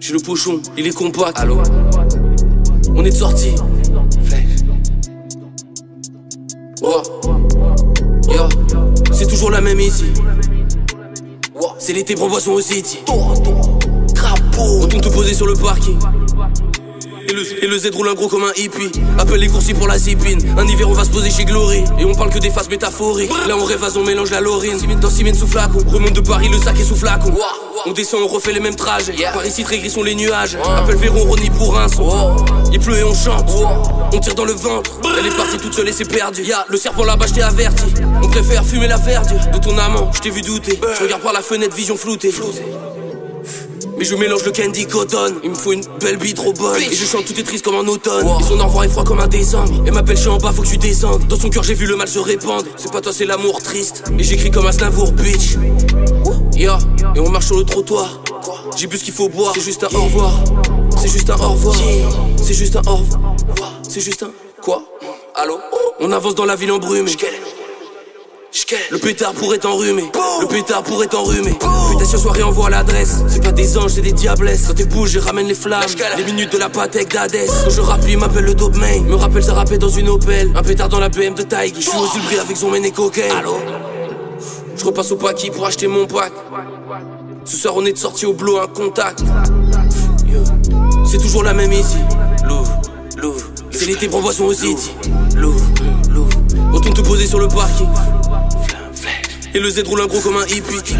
J'ai le pochon, il est compact. Allô On est de sortie. C'est toujours la même ici. C'est l'été, prends boisson au city. Crapaud. On tombe te poser sur le parking. Et le, Z roule un gros comme un hippie. Appelle les coursiers pour la zipine. Un hiver, on va se poser chez Glory. Et on parle que des phases métaphoriques. Là, on rêve, on mélange la lorine. Dans Simène sous flacon. Remonte de Paris, le sac est sous flacon. On descend, on refait les mêmes trajets. Paris, ici, très gris sont les nuages. Appelle Véron, Ronnie pour un son. Il pleut et on chante. On tire dans le ventre. Elle est partie toute seule et c'est perdu. Y'a le serpent là-bas, je t'ai averti. On préfère fumer la verdure de ton amant. Je t'ai vu douter. Je regarde par la fenêtre, vision floutée. Mais je mélange le candy cotton. Il me faut une belle bille trop bonne. Et je chante tout est triste comme un automne. Et son revoir est froid comme un décembre. Et m'appelle je en bas faut que tu descendes Dans son cœur j'ai vu le mal se répandre. C'est pas toi c'est l'amour triste. Et j'écris comme un Snavour bitch. Yeah Et on marche sur le trottoir. J'ai bu ce qu'il faut boire. C'est juste un au revoir. C'est juste un au revoir. C'est juste un au revoir. C'est juste un Quoi? Allô? On avance dans la ville embrumée le pétard pourrait t'enrhumer. Le pétard pourrait t'enrhumer. Putain, soirée envoie l'adresse. C'est pas des anges, c'est des diablesses. Quand t'es bouge, je ramène les flammes. Les minutes de la patek d'Hadès. Quand je rappe, il m'appelle le dope main. Me rappelle ça rappait dans une Opel. Un pétard dans la BM de Taïg. Je suis au Zulbri avec son méné cocaine. Allô Je repasse au paquet pour acheter mon pack. Ce soir, on est de sortie au blow, un contact. C'est toujours la même ici. Louvre, louvre. C'est l'été, pour boisson au city. Louvre, louvre. Retourne te poser sur le parking. Et le Z roule un gros comme un hippie.